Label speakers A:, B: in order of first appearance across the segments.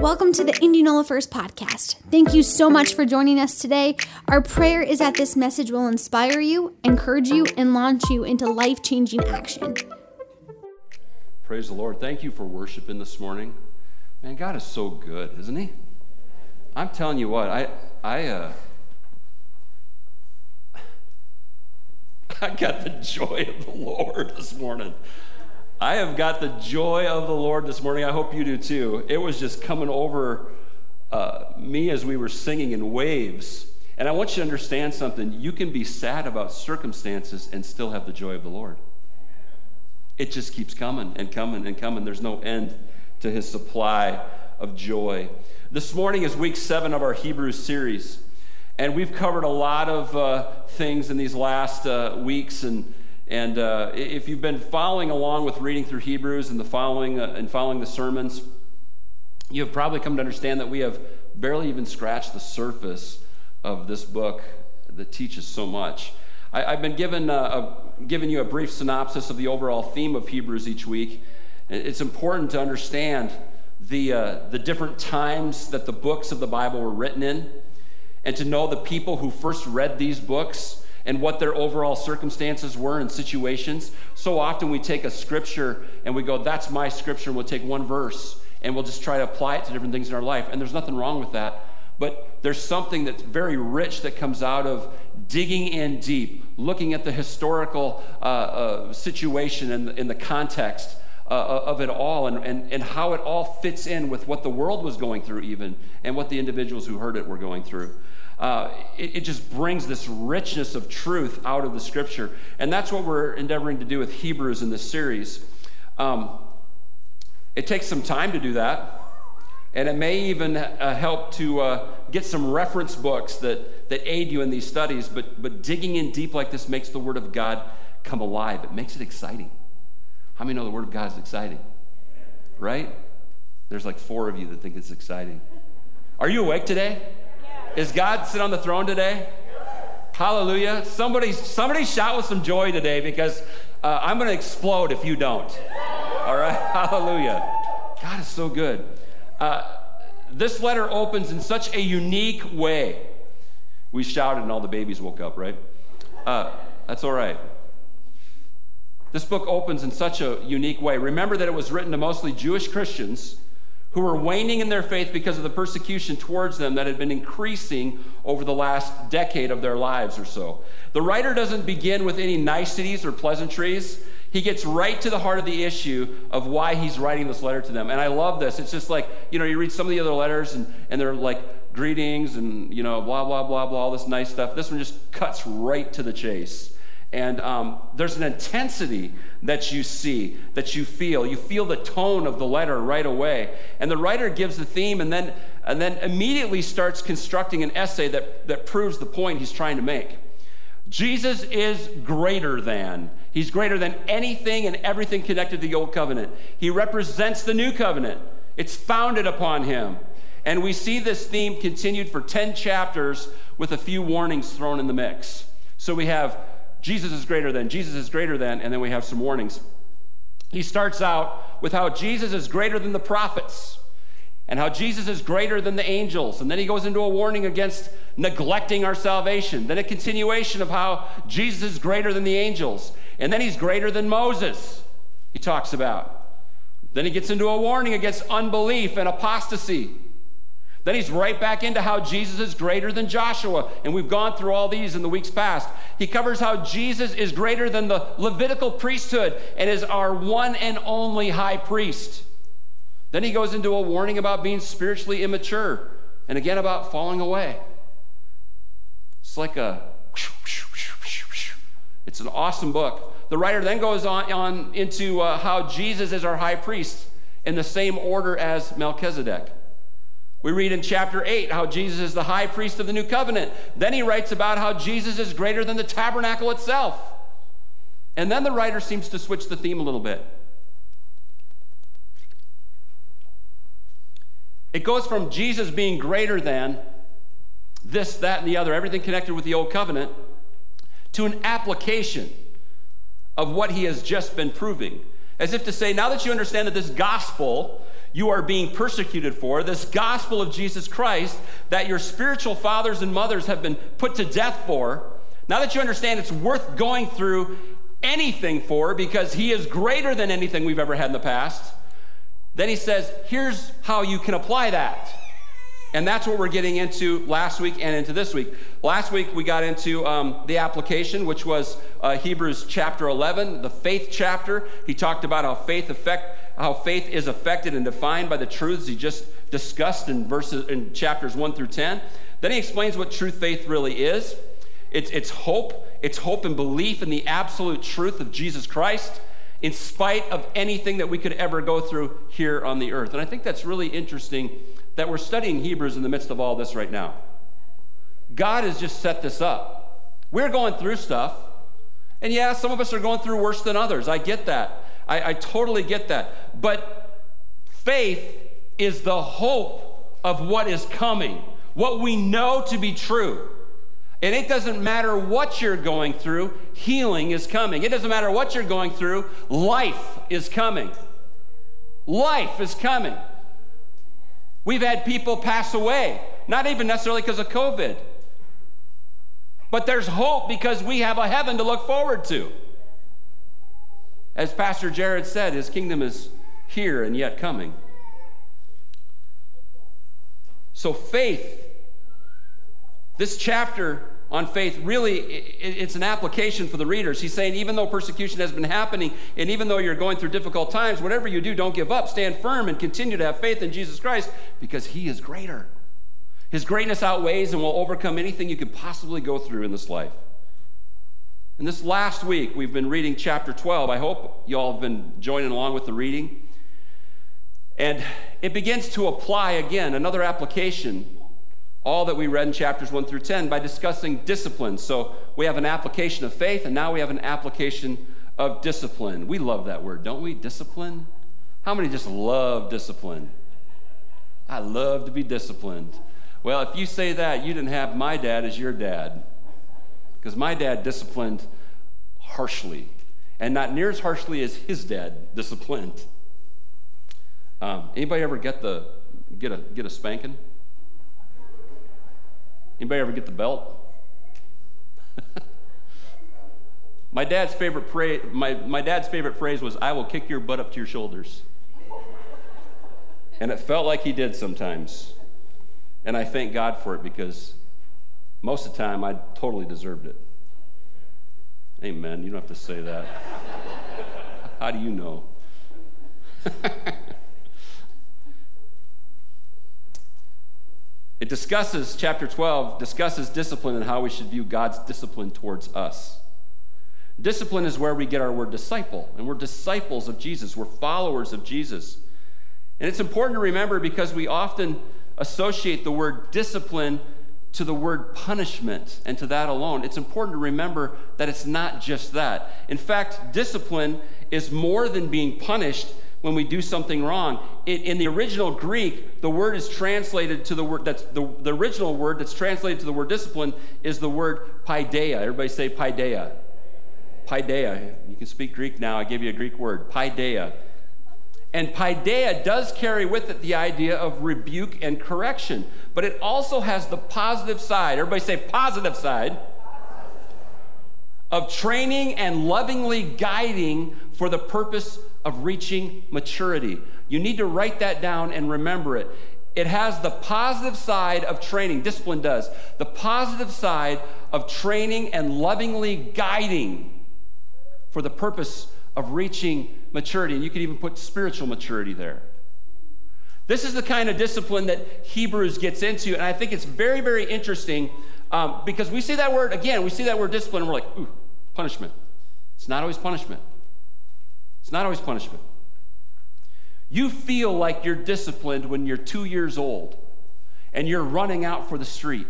A: Welcome to the Indianola First podcast. Thank you so much for joining us today. Our prayer is that this message will inspire you, encourage you, and launch you into life changing action.
B: Praise the Lord. Thank you for worshiping this morning. Man, God is so good, isn't He? I'm telling you what, I, I, uh, I got the joy of the Lord this morning. I have got the joy of the Lord this morning. I hope you do too. It was just coming over uh, me as we were singing in waves. And I want you to understand something. You can be sad about circumstances and still have the joy of the Lord. It just keeps coming and coming and coming. There's no end to his supply of joy. This morning is week seven of our Hebrews series. And we've covered a lot of uh, things in these last uh, weeks and and uh, if you've been following along with reading through Hebrews and the following uh, and following the sermons, you have probably come to understand that we have barely even scratched the surface of this book that teaches so much. I, have been given uh, a, giving you a brief synopsis of the overall theme of Hebrews each week. It's important to understand the, uh, the different times that the books of the Bible were written in, and to know the people who first read these books and what their overall circumstances were and situations. So often we take a scripture and we go, that's my scripture, and we'll take one verse and we'll just try to apply it to different things in our life. And there's nothing wrong with that. But there's something that's very rich that comes out of digging in deep, looking at the historical uh, uh, situation and in, the context. Uh, of it all and, and, and how it all fits in with what the world was going through, even, and what the individuals who heard it were going through uh, it, it, just brings this richness of truth out of the scripture. And that's what we're endeavoring to do with Hebrews in this series. Um, it takes some time to do that. And it may even uh, help to uh, get some reference books that, that aid you in these studies. But, but digging in deep like this makes the Word of God come alive. It makes it exciting. How many know the Word of God is exciting? Right? There's like four of you that think it's exciting. Are you awake today? Is God sit on the throne today? Hallelujah. Somebody, somebody shout with some joy today because uh, I'm going to explode if you don't. All right? Hallelujah. God is so good. Uh, this letter opens in such a unique way. We shouted and all the babies woke up, right? Uh, that's all right. This book opens in such a unique way. Remember that it was written to mostly Jewish Christians who were waning in their faith because of the persecution towards them that had been increasing over the last decade of their lives or so. The writer doesn't begin with any niceties or pleasantries. He gets right to the heart of the issue of why he's writing this letter to them. And I love this. It's just like, you know, you read some of the other letters and, and they're like greetings and, you know, blah, blah, blah, blah, all this nice stuff. This one just cuts right to the chase. And um, there's an intensity that you see, that you feel. You feel the tone of the letter right away. And the writer gives the theme and then, and then immediately starts constructing an essay that, that proves the point he's trying to make. Jesus is greater than. He's greater than anything and everything connected to the old covenant. He represents the new covenant, it's founded upon him. And we see this theme continued for 10 chapters with a few warnings thrown in the mix. So we have Jesus is greater than, Jesus is greater than, and then we have some warnings. He starts out with how Jesus is greater than the prophets and how Jesus is greater than the angels. And then he goes into a warning against neglecting our salvation. Then a continuation of how Jesus is greater than the angels. And then he's greater than Moses, he talks about. Then he gets into a warning against unbelief and apostasy. Then he's right back into how Jesus is greater than Joshua. And we've gone through all these in the weeks past. He covers how Jesus is greater than the Levitical priesthood and is our one and only high priest. Then he goes into a warning about being spiritually immature and again about falling away. It's like a, it's an awesome book. The writer then goes on, on into uh, how Jesus is our high priest in the same order as Melchizedek. We read in chapter 8 how Jesus is the high priest of the new covenant. Then he writes about how Jesus is greater than the tabernacle itself. And then the writer seems to switch the theme a little bit. It goes from Jesus being greater than this, that, and the other, everything connected with the old covenant, to an application of what he has just been proving. As if to say, now that you understand that this gospel you are being persecuted for, this gospel of Jesus Christ that your spiritual fathers and mothers have been put to death for, now that you understand it's worth going through anything for because he is greater than anything we've ever had in the past, then he says, here's how you can apply that. And that's what we're getting into last week and into this week. Last week we got into um, the application, which was uh, Hebrews chapter 11, the faith chapter. He talked about how faith affect how faith is affected and defined by the truths he just discussed in verses in chapters 1 through 10. Then he explains what true faith really is. It's, it's hope. It's hope and belief in the absolute truth of Jesus Christ in spite of anything that we could ever go through here on the earth. And I think that's really interesting that we're studying Hebrews in the midst of all this right now. God has just set this up. We're going through stuff. And yeah, some of us are going through worse than others. I get that. I, I totally get that. But faith is the hope of what is coming, what we know to be true. And it doesn't matter what you're going through, healing is coming. It doesn't matter what you're going through, life is coming. Life is coming. We've had people pass away, not even necessarily because of COVID, but there's hope because we have a heaven to look forward to. As Pastor Jared said, his kingdom is here and yet coming. So, faith, this chapter on faith really it's an application for the readers. He's saying even though persecution has been happening and even though you're going through difficult times whatever you do don't give up. Stand firm and continue to have faith in jesus christ because he is greater. His greatness outweighs and will overcome anything you could possibly go through in this life and this last week we've been reading chapter 12 i hope you all have been joining along with the reading and it begins to apply again another application all that we read in chapters 1 through 10 by discussing discipline. So we have an application of faith, and now we have an application of discipline. We love that word, don't we? Discipline? How many just love discipline? I love to be disciplined. Well, if you say that, you didn't have my dad as your dad. Because my dad disciplined harshly, and not near as harshly as his dad disciplined. Um, anybody ever get the get a get a spanking? Anybody ever get the belt? my dad's favorite phrase, my, my dad's favorite phrase was, I will kick your butt up to your shoulders. And it felt like he did sometimes. And I thank God for it because most of the time I totally deserved it. Amen. You don't have to say that. How do you know? It discusses, chapter 12, discusses discipline and how we should view God's discipline towards us. Discipline is where we get our word disciple, and we're disciples of Jesus, we're followers of Jesus. And it's important to remember because we often associate the word discipline to the word punishment and to that alone. It's important to remember that it's not just that. In fact, discipline is more than being punished, when we do something wrong. It, in the original Greek, the word is translated to the word that's the, the original word that's translated to the word discipline is the word paideia. Everybody say paideia. Paideia. You can speak Greek now. I give you a Greek word, paideia. And paideia does carry with it the idea of rebuke and correction, but it also has the positive side. Everybody say positive side of training and lovingly guiding for the purpose of reaching maturity. You need to write that down and remember it. It has the positive side of training, discipline does, the positive side of training and lovingly guiding for the purpose of reaching maturity. And you could even put spiritual maturity there. This is the kind of discipline that Hebrews gets into, and I think it's very, very interesting um, because we see that word again, we see that word discipline, and we're like, ooh, punishment. It's not always punishment. It's not always punishment. You feel like you're disciplined when you're two years old and you're running out for the street,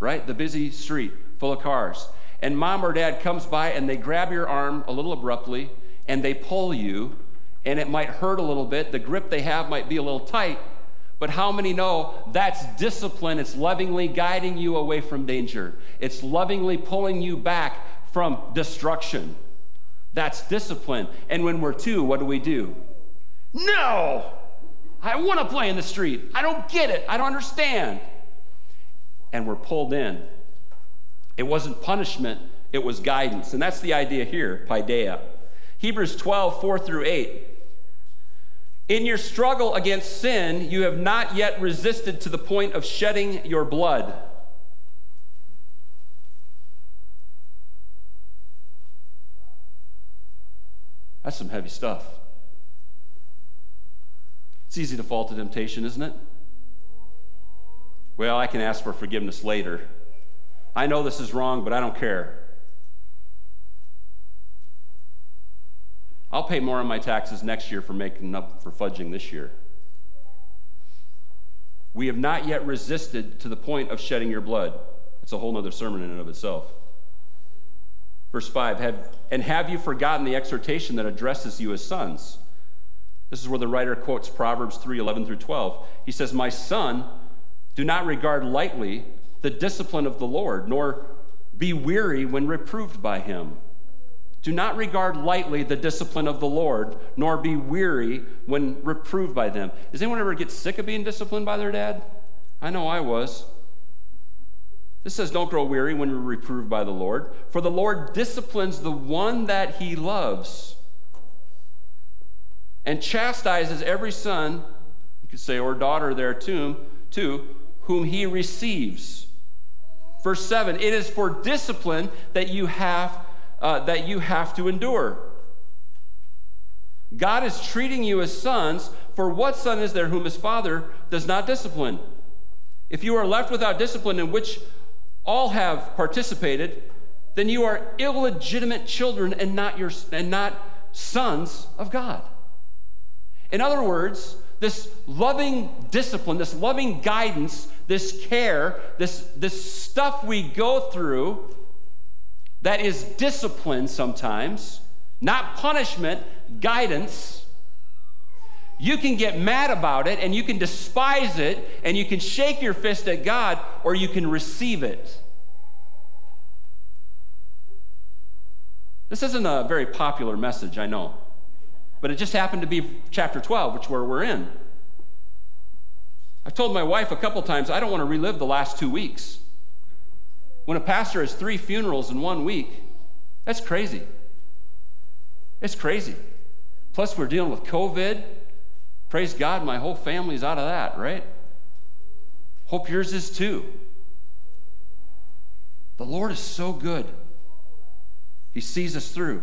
B: right? The busy street full of cars. And mom or dad comes by and they grab your arm a little abruptly and they pull you, and it might hurt a little bit. The grip they have might be a little tight, but how many know that's discipline? It's lovingly guiding you away from danger, it's lovingly pulling you back from destruction. That's discipline. And when we're two, what do we do? No! I want to play in the street. I don't get it. I don't understand. And we're pulled in. It wasn't punishment, it was guidance. And that's the idea here, paideia. Hebrews 12, 4 through 8. In your struggle against sin, you have not yet resisted to the point of shedding your blood. That's some heavy stuff. It's easy to fall to temptation, isn't it? Well, I can ask for forgiveness later. I know this is wrong, but I don't care. I'll pay more on my taxes next year for making up for fudging this year. We have not yet resisted to the point of shedding your blood. It's a whole other sermon in and of itself. Verse 5 have, And have you forgotten the exhortation that addresses you as sons? This is where the writer quotes Proverbs 3 11 through 12. He says, My son, do not regard lightly the discipline of the Lord, nor be weary when reproved by him. Do not regard lightly the discipline of the Lord, nor be weary when reproved by them. Does anyone ever get sick of being disciplined by their dad? I know I was. This says, Don't grow weary when you're reproved by the Lord, for the Lord disciplines the one that he loves and chastises every son, you could say, or daughter there too, too, whom he receives. Verse 7 It is for discipline that you have, uh, that you have to endure. God is treating you as sons, for what son is there whom his father does not discipline? If you are left without discipline, in which all have participated, then you are illegitimate children and not, your, and not sons of God. In other words, this loving discipline, this loving guidance, this care, this, this stuff we go through that is discipline sometimes, not punishment, guidance. You can get mad about it and you can despise it and you can shake your fist at God or you can receive it. This isn't a very popular message, I know but it just happened to be chapter 12, which where we're in. I've told my wife a couple times I don't want to relive the last two weeks. When a pastor has three funerals in one week, that's crazy. It's crazy. Plus, we're dealing with COVID. Praise God, my whole family's out of that, right? Hope yours is too. The Lord is so good. He sees us through.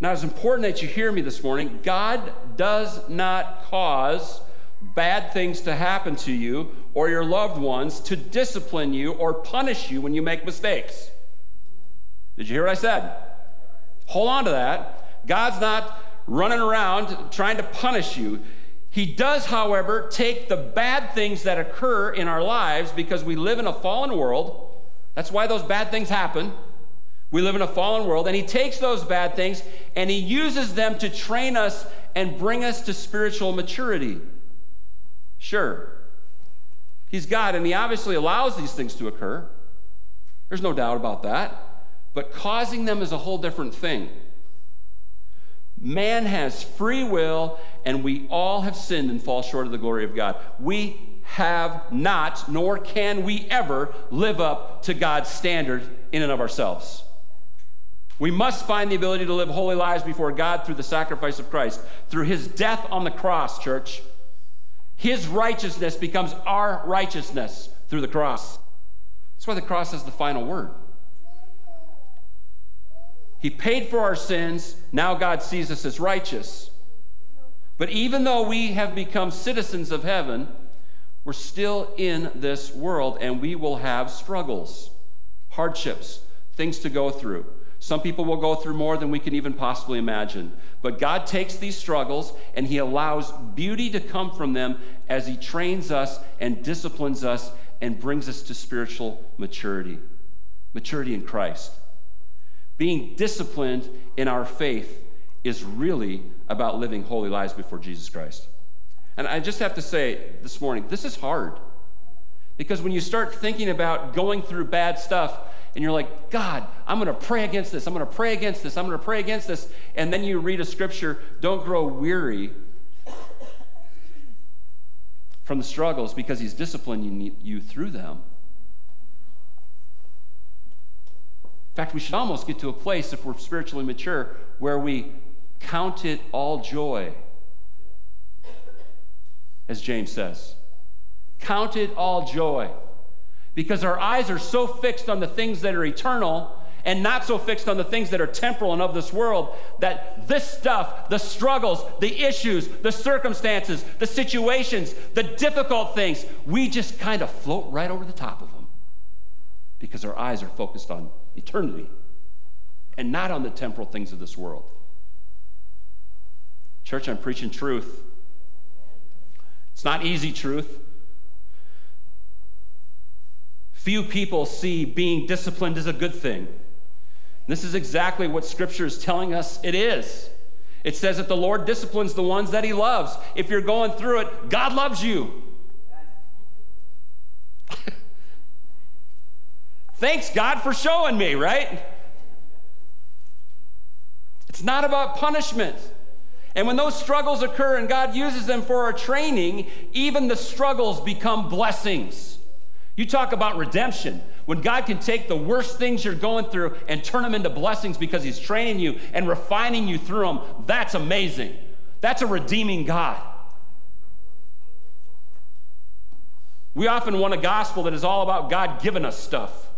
B: Now, it's important that you hear me this morning. God does not cause bad things to happen to you or your loved ones to discipline you or punish you when you make mistakes. Did you hear what I said? Hold on to that. God's not running around trying to punish you. He does, however, take the bad things that occur in our lives because we live in a fallen world. That's why those bad things happen. We live in a fallen world, and He takes those bad things and He uses them to train us and bring us to spiritual maturity. Sure, He's God, and He obviously allows these things to occur. There's no doubt about that. But causing them is a whole different thing. Man has free will, and we all have sinned and fall short of the glory of God. We have not, nor can we ever live up to God's standard in and of ourselves. We must find the ability to live holy lives before God through the sacrifice of Christ, through his death on the cross, church. His righteousness becomes our righteousness through the cross. That's why the cross is the final word. He paid for our sins. Now God sees us as righteous. But even though we have become citizens of heaven, we're still in this world and we will have struggles, hardships, things to go through. Some people will go through more than we can even possibly imagine. But God takes these struggles and He allows beauty to come from them as He trains us and disciplines us and brings us to spiritual maturity maturity in Christ. Being disciplined in our faith is really about living holy lives before Jesus Christ. And I just have to say this morning, this is hard. Because when you start thinking about going through bad stuff, and you're like, God, I'm going to pray against this. I'm going to pray against this. I'm going to pray against this. And then you read a scripture, don't grow weary from the struggles because He's disciplining you through them. In fact, we should almost get to a place, if we're spiritually mature, where we count it all joy, as James says. Count it all joy. Because our eyes are so fixed on the things that are eternal and not so fixed on the things that are temporal and of this world that this stuff, the struggles, the issues, the circumstances, the situations, the difficult things, we just kind of float right over the top of them because our eyes are focused on eternity and not on the temporal things of this world. Church, I'm preaching truth. It's not easy truth. Few people see being disciplined as a good thing. This is exactly what Scripture is telling us it is. It says that the Lord disciplines the ones that He loves. If you're going through it, God loves you. Thanks, God, for showing me, right? It's not about punishment. And when those struggles occur and God uses them for our training, even the struggles become blessings. You talk about redemption. When God can take the worst things you're going through and turn them into blessings because He's training you and refining you through them, that's amazing. That's a redeeming God. We often want a gospel that is all about God giving us stuff.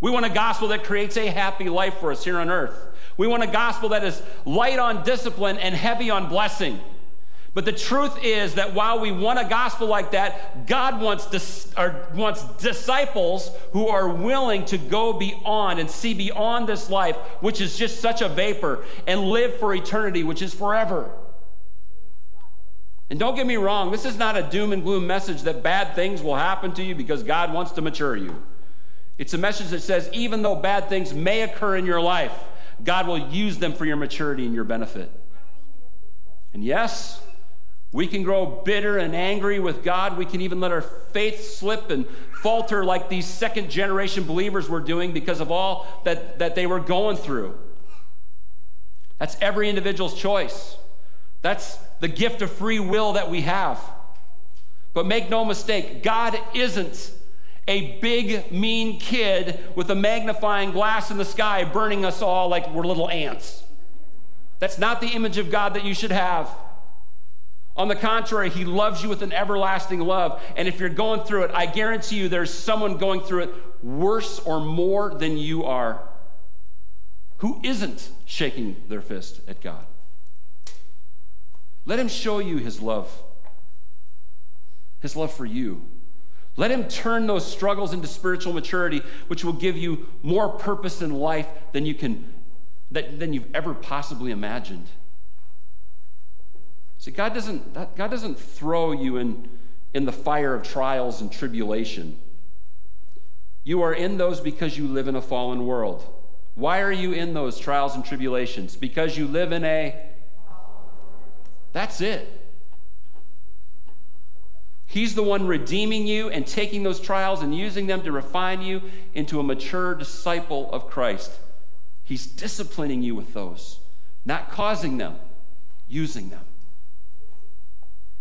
B: We want a gospel that creates a happy life for us here on earth. We want a gospel that is light on discipline and heavy on blessing. But the truth is that while we want a gospel like that, God wants, dis- wants disciples who are willing to go beyond and see beyond this life, which is just such a vapor, and live for eternity, which is forever. And don't get me wrong, this is not a doom and gloom message that bad things will happen to you because God wants to mature you. It's a message that says even though bad things may occur in your life, God will use them for your maturity and your benefit. And yes, we can grow bitter and angry with God. We can even let our faith slip and falter like these second generation believers were doing because of all that, that they were going through. That's every individual's choice. That's the gift of free will that we have. But make no mistake, God isn't a big, mean kid with a magnifying glass in the sky burning us all like we're little ants. That's not the image of God that you should have. On the contrary, He loves you with an everlasting love. And if you're going through it, I guarantee you there's someone going through it worse or more than you are who isn't shaking their fist at God. Let Him show you His love, His love for you. Let Him turn those struggles into spiritual maturity, which will give you more purpose in life than you can than you've ever possibly imagined. See, God doesn't, God doesn't throw you in, in the fire of trials and tribulation. You are in those because you live in a fallen world. Why are you in those trials and tribulations? Because you live in a. That's it. He's the one redeeming you and taking those trials and using them to refine you into a mature disciple of Christ. He's disciplining you with those, not causing them, using them.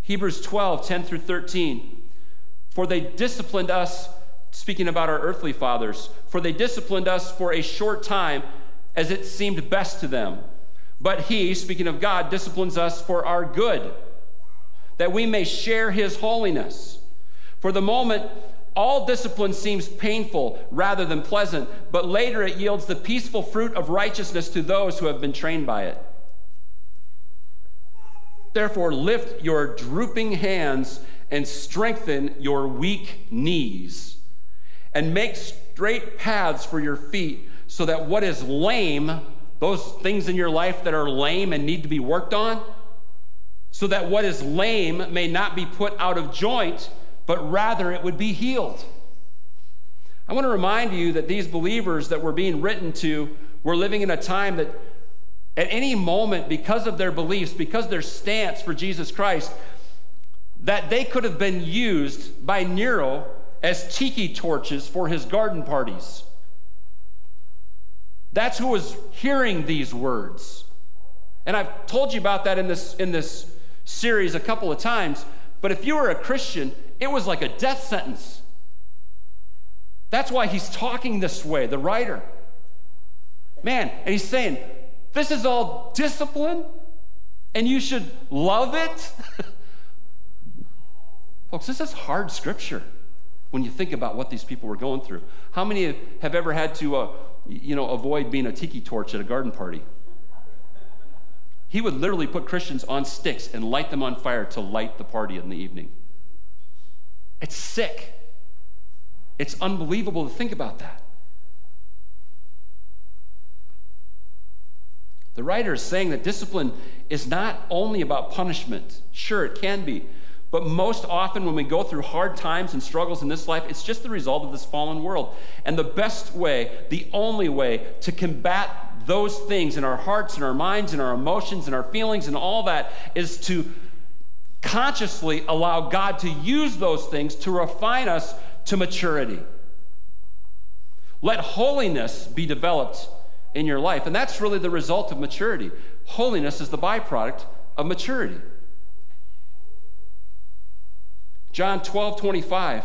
B: Hebrews 12, 10 through 13. For they disciplined us, speaking about our earthly fathers, for they disciplined us for a short time as it seemed best to them. But he, speaking of God, disciplines us for our good, that we may share his holiness. For the moment, all discipline seems painful rather than pleasant, but later it yields the peaceful fruit of righteousness to those who have been trained by it. Therefore, lift your drooping hands and strengthen your weak knees, and make straight paths for your feet, so that what is lame, those things in your life that are lame and need to be worked on, so that what is lame may not be put out of joint, but rather it would be healed. I want to remind you that these believers that were being written to were living in a time that at any moment, because of their beliefs, because their stance for Jesus Christ, that they could have been used by Nero as tiki torches for his garden parties. That's who was hearing these words. And I've told you about that in this, in this series a couple of times, But if you were a Christian, it was like a death sentence. That's why he's talking this way, the writer. Man, and he's saying, this is all discipline, and you should love it. Folks, this is hard scripture when you think about what these people were going through. How many have ever had to, uh, you know, avoid being a tiki torch at a garden party? He would literally put Christians on sticks and light them on fire to light the party in the evening. It's sick. It's unbelievable to think about that. The writer is saying that discipline is not only about punishment. Sure, it can be. But most often, when we go through hard times and struggles in this life, it's just the result of this fallen world. And the best way, the only way to combat those things in our hearts and our minds and our emotions and our feelings and all that is to consciously allow God to use those things to refine us to maturity. Let holiness be developed in your life. And that's really the result of maturity. Holiness is the byproduct of maturity. John 12, 25.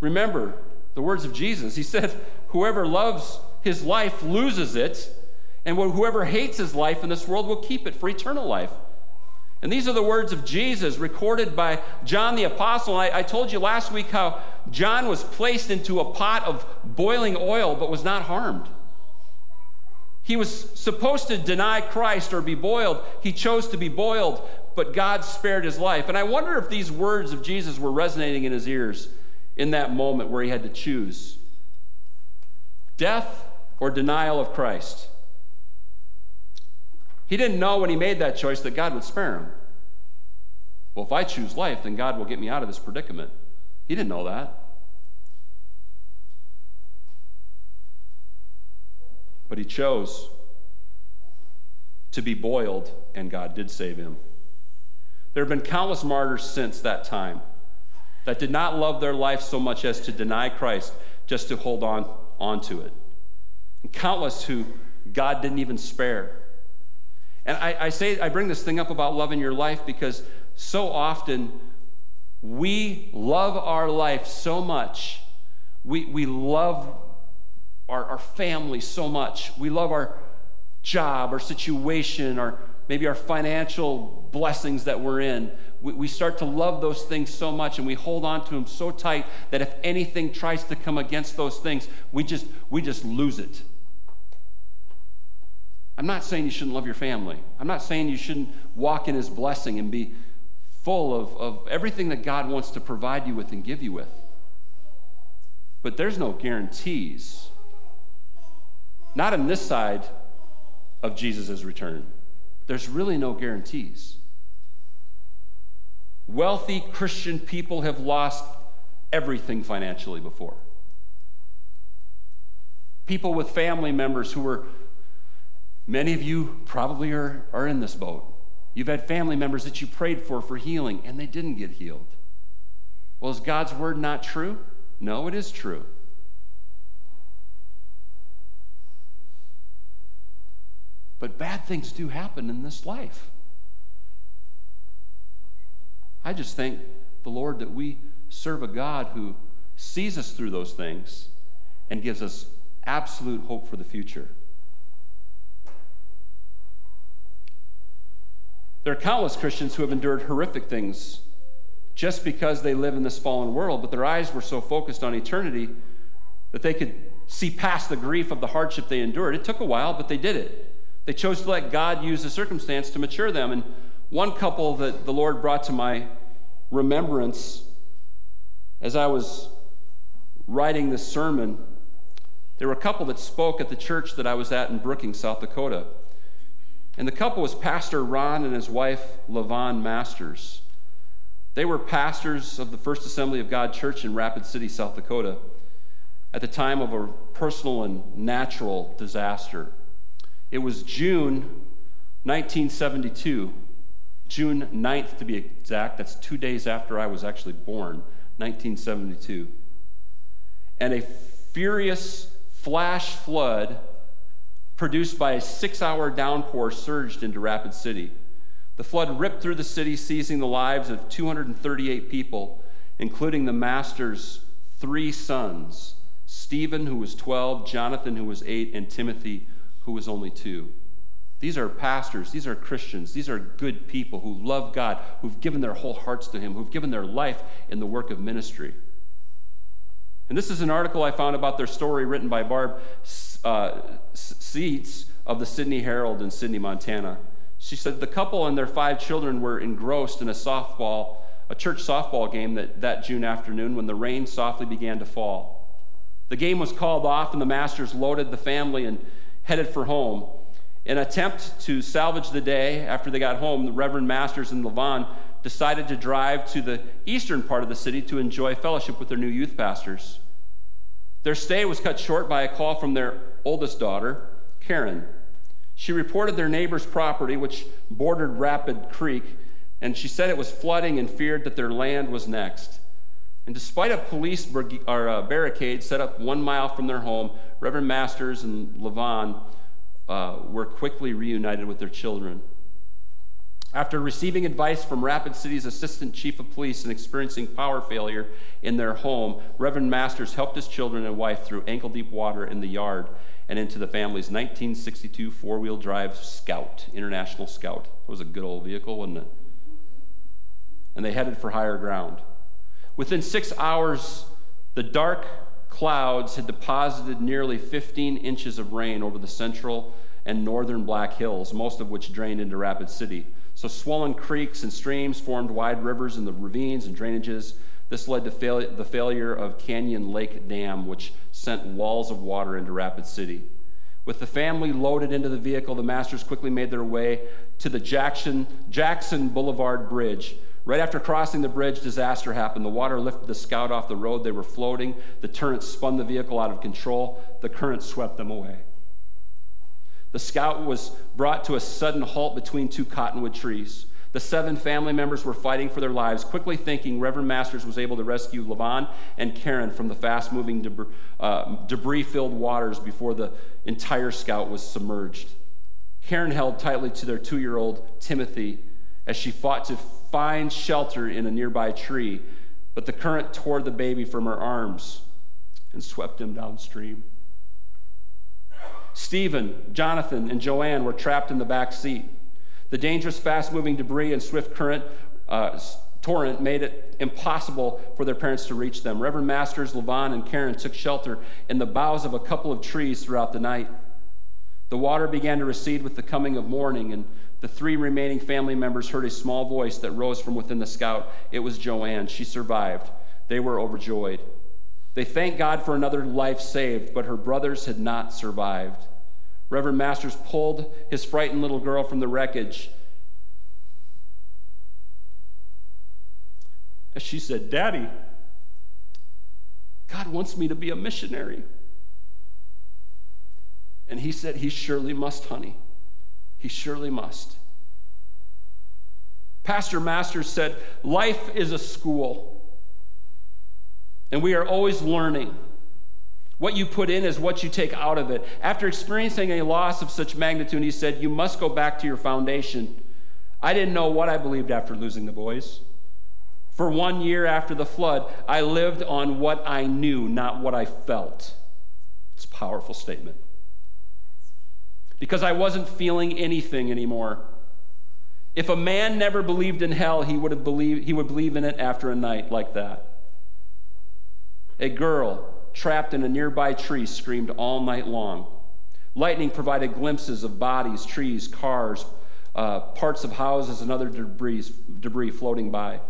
B: Remember the words of Jesus. He said, Whoever loves his life loses it, and whoever hates his life in this world will keep it for eternal life. And these are the words of Jesus recorded by John the Apostle. I, I, told you last week how John was placed into a pot of boiling oil but was not harmed. He was supposed to deny Christ or be boiled. He chose to be boiled, but God spared his life. And I wonder if these words of Jesus were resonating in his ears in that moment where he had to choose death or denial of Christ. He didn't know when he made that choice that God would spare him. Well, if I choose life, then God will get me out of this predicament. He didn't know that. But he chose to be boiled, and God did save him. There have been countless martyrs since that time that did not love their life so much as to deny Christ just to hold on onto it. And countless who God didn't even spare. And I, I say I bring this thing up about loving your life because so often we love our life so much. We, we love our, our family so much. We love our job, our situation, our maybe our financial blessings that we're in. We, we start to love those things so much and we hold on to them so tight that if anything tries to come against those things, we just, we just lose it. I'm not saying you shouldn't love your family. I'm not saying you shouldn't walk in his blessing and be full of, of everything that God wants to provide you with and give you with. But there's no guarantees. Not on this side of Jesus' return there's really no guarantees. Wealthy Christian people have lost everything financially before. People with family members who were, many of you probably are, are in this boat. You've had family members that you prayed for for healing and they didn't get healed. Well, is God's word not true? No, it is true. But bad things do happen in this life. I just thank the Lord that we serve a God who sees us through those things and gives us absolute hope for the future. There are countless Christians who have endured horrific things just because they live in this fallen world, but their eyes were so focused on eternity that they could see past the grief of the hardship they endured. It took a while, but they did it. They chose to let God use the circumstance to mature them. And one couple that the Lord brought to my remembrance as I was writing this sermon, there were a couple that spoke at the church that I was at in Brookings, South Dakota. And the couple was Pastor Ron and his wife, Levon Masters. They were pastors of the First Assembly of God Church in Rapid City, South Dakota, at the time of a personal and natural disaster. It was June 1972, June 9th to be exact. That's two days after I was actually born, 1972. And a furious flash flood produced by a six hour downpour surged into Rapid City. The flood ripped through the city, seizing the lives of 238 people, including the Masters' three sons Stephen, who was 12, Jonathan, who was 8, and Timothy, who was only 2. These are pastors, these are Christians, these are good people who love God, who've given their whole hearts to Him, who've given their life in the work of ministry. And this is an article I found about their story written by Barb uh, Seitz of the Sidney Herald in Sidney, Montana. She said the couple and their five children were engrossed in a softball, a church softball game that, that June afternoon when the rain softly began to fall. The game was called off, and the Masters loaded the family and headed for home. In an attempt to salvage the day after they got home, the Reverend Masters and Levon decided to drive to the eastern part of the city to enjoy fellowship with their new youth pastors. Their stay was cut short by a call from their oldest daughter, Karen. She reported their neighbor's property, which bordered Rapid Creek, and she said it was flooding and feared that their land was next. And despite a police or a barricade set up one mile from their home, Reverend Masters and Levon uh, were quickly reunited with their children. After receiving advice from Rapid City's assistant chief of police and experiencing power failure in their home, Reverend Masters helped his children and wife through ankle deep water in the yard and into the family's 1962 four wheel drive Scout, International Scout. It was a good old vehicle, wasn't it? And they headed for higher ground. Within six hours, the dark clouds had deposited nearly 15 inches of rain over the central and northern Black Hills, most of which drained into Rapid City. So, swollen creeks and streams formed wide rivers in the ravines and drainages. This led to fail- the failure of Canyon Lake Dam, which sent walls of water into Rapid City. With the family loaded into the vehicle, the Masters quickly made their way to the Jackson, Jackson Boulevard Bridge. Right after crossing the bridge, disaster happened. The water lifted the scout off the road. They were floating. The turret spun the vehicle out of control. The current swept them away. The scout was brought to a sudden halt between two cottonwood trees. The seven family members were fighting for their lives, quickly thinking Reverend Masters was able to rescue Levon and Karen from the fast moving debris uh, filled waters before the entire scout was submerged. Karen held tightly to their two year old Timothy as she fought to find shelter in a nearby tree, but the current tore the baby from her arms and swept him downstream. Stephen, Jonathan, and Joanne were trapped in the back seat. The dangerous, fast moving debris and swift current uh, torrent made it impossible for their parents to reach them. Reverend Masters, Levon, and Karen took shelter in the boughs of a couple of trees throughout the night. The water began to recede with the coming of morning, and the three remaining family members heard a small voice that rose from within the scout. It was Joanne. She survived. They were overjoyed. They thanked God for another life saved, but her brothers had not survived. Reverend Masters pulled his frightened little girl from the wreckage. As she said, Daddy, God wants me to be a missionary. And he said, He surely must, honey. He surely must. Pastor Masters said, Life is a school, and we are always learning. What you put in is what you take out of it. After experiencing a loss of such magnitude, he said, You must go back to your foundation. I didn't know what I believed after losing the boys. For one year after the flood, I lived on what I knew, not what I felt. It's a powerful statement. Because I wasn't feeling anything anymore. If a man never believed in hell, he would, have believed, he would believe in it after a night like that. A girl trapped in a nearby tree screamed all night long. Lightning provided glimpses of bodies, trees, cars, uh, parts of houses, and other debris, debris floating by.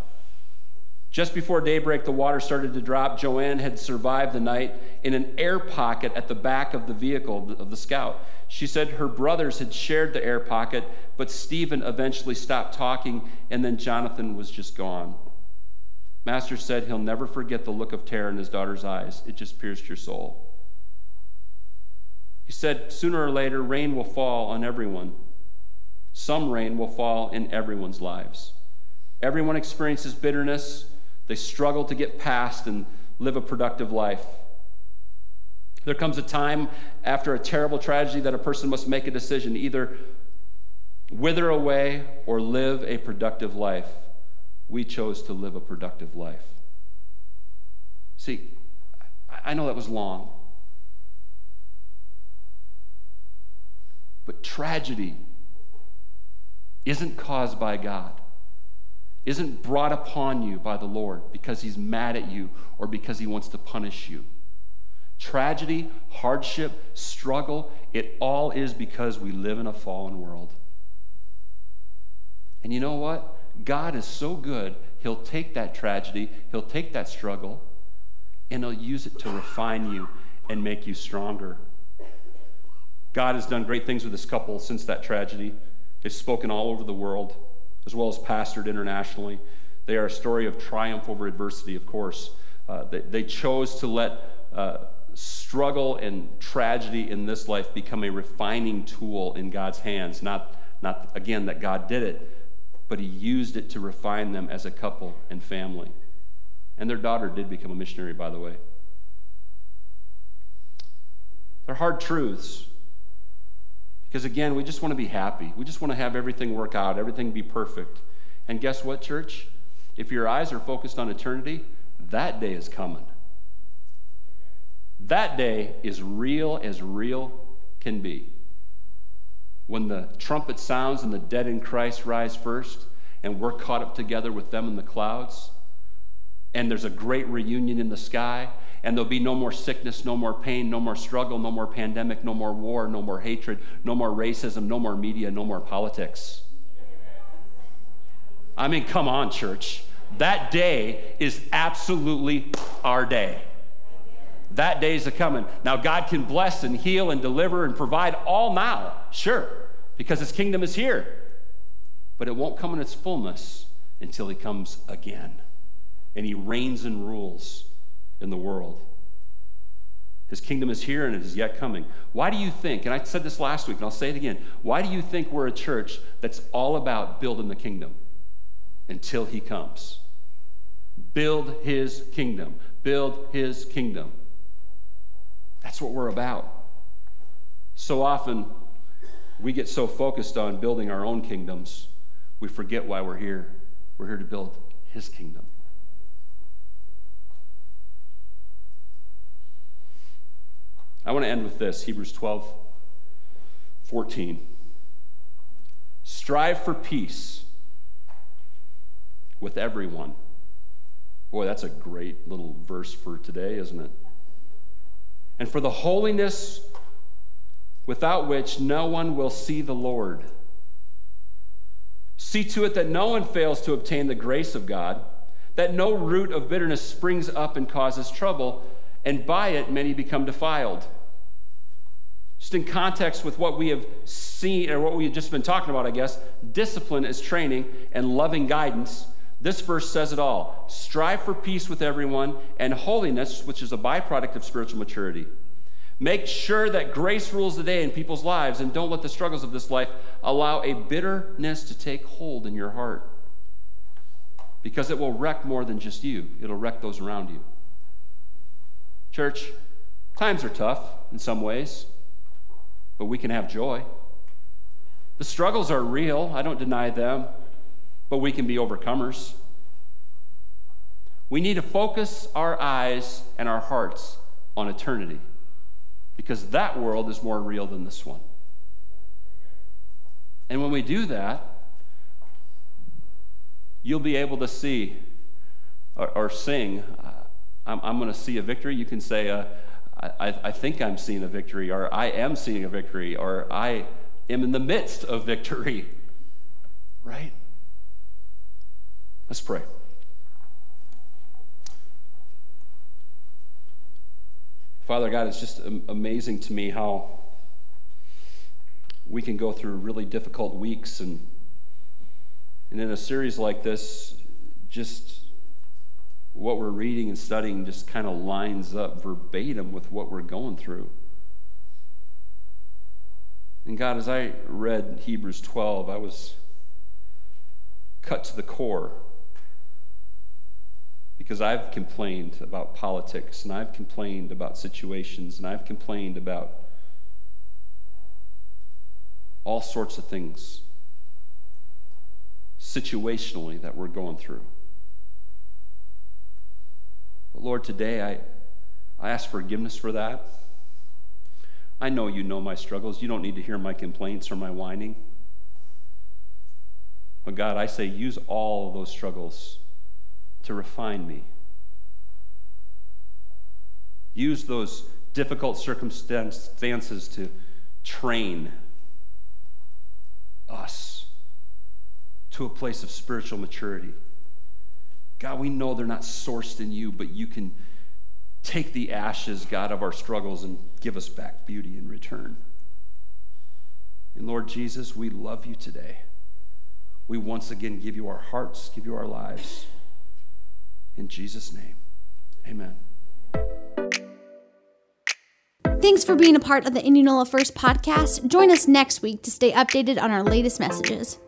B: Just before daybreak, the water started to drop. Joanne had survived the night in an air pocket at the back of the vehicle of the scout. She said her brothers had shared the air pocket, but Stephen eventually stopped talking, and then Jonathan was just gone. Master said he'll never forget the look of terror in his daughter's eyes. It just pierced your soul. He said, sooner or later, rain will fall on everyone. Some rain will fall in everyone's lives. Everyone experiences bitterness. They struggle to get past and live a productive life. There comes a time after a terrible tragedy that a person must make a decision either wither away, or live a productive life, we chose to live a productive life. See, I know that was long. But tragedy isn't caused by God, isn't brought upon you by the Lord because he's mad at you or because he wants to punish you. Tragedy, hardship, struggle, it all is because we live in a fallen world. And you know what? God is so good, He'll take that tragedy, He'll take that struggle, and He'll use it to refine you and make you stronger. God has done great things with this couple since that tragedy. They've spoken all over the world, as well as pastored internationally. They are a story of triumph over adversity, of course. Uh, they, they, chose to let uh, struggle and tragedy in this life become a refining tool in God's hands. Not, not again, that God did it, but He used it to refine them as a couple and family. And their daughter did become a missionary, by the way. They're hard truths. Because again, we just want to be happy. We just want to have everything work out, everything be perfect. And guess what, church? If your eyes are focused on eternity, that day is coming. That day is real as real can be. When the trumpet sounds and the dead in Christ rise first, and we're caught up together with them in the clouds, and there's a great reunion in the sky, and there'll be no more sickness, no more pain, no more struggle, no more pandemic, no more war, no more hatred, no more racism, no more media, no more politics. I mean, come on, church. That day is absolutely our day. That day is a coming. Now, God can bless and heal and deliver and provide all now, sure, because His kingdom is here. But it won't come in its fullness until He comes again and He reigns and rules in the world. His kingdom is here and it is yet coming. Why do you think, and I said this last week and I'll say it again, why do you think we're a church that's all about building the kingdom until he comes? Build his kingdom. Build his kingdom. That's what we're about. So often, we get so focused on building our own kingdoms, we forget why we're here. We're here to build his kingdom. I want to end with this Hebrews 12, 14. Strive for peace with everyone. Boy, that's a great little verse for today, isn't it? And for the holiness without which no one will see the Lord. See to it that no one fails to obtain the grace of God, that no root of bitterness springs up and causes trouble, and by it many become defiled just in context with what we have seen, or what we have just been talking about, I guess, discipline is training and loving guidance. This verse says it all. Strive for peace with everyone and holiness, which is a byproduct of spiritual maturity. Make sure that grace rules the day in people's lives and don't let the struggles of this life allow a bitterness to take hold in your heart. Because it will wreck more than just you, it'll wreck those around you. Church, times are tough in some ways but we can have joy. The struggles are real, I don't deny them, but we can be overcomers. We need to focus our eyes and our hearts on eternity because that world is more real than this one. And when we do that, you'll be able to see or, or sing, uh, I'm, I'm going to see a victory. You can say, uh, I, I think I'm seeing a victory, or I am seeing a victory, or I am in the midst of victory. Right? Let's pray. Father God, it's just amazing to me how we can go through really difficult weeks and and in a series like this, just what we're reading and studying just kind of lines up verbatim with what we're going through. And God, as I read Hebrews 12, I was cut to the core because I've complained about politics and I've complained about situations and I've complained about all sorts of things situationally that we're going through. But Lord, today I, I ask forgiveness for that. I know you know my struggles. You don't need to hear my complaints or my whining. But God, I say, use all those struggles to refine me. Use those difficult circumstances to train us to a place of spiritual maturity. God, we know they're not sourced in you, but you can take the ashes, God, of our struggles and give us back beauty in return. And Lord Jesus, we love you today. We once again give you our hearts, give you our lives. In Jesus' name, amen.
A: Thanks for being a part of the Indianola First podcast. Join us next week to stay updated on our latest messages.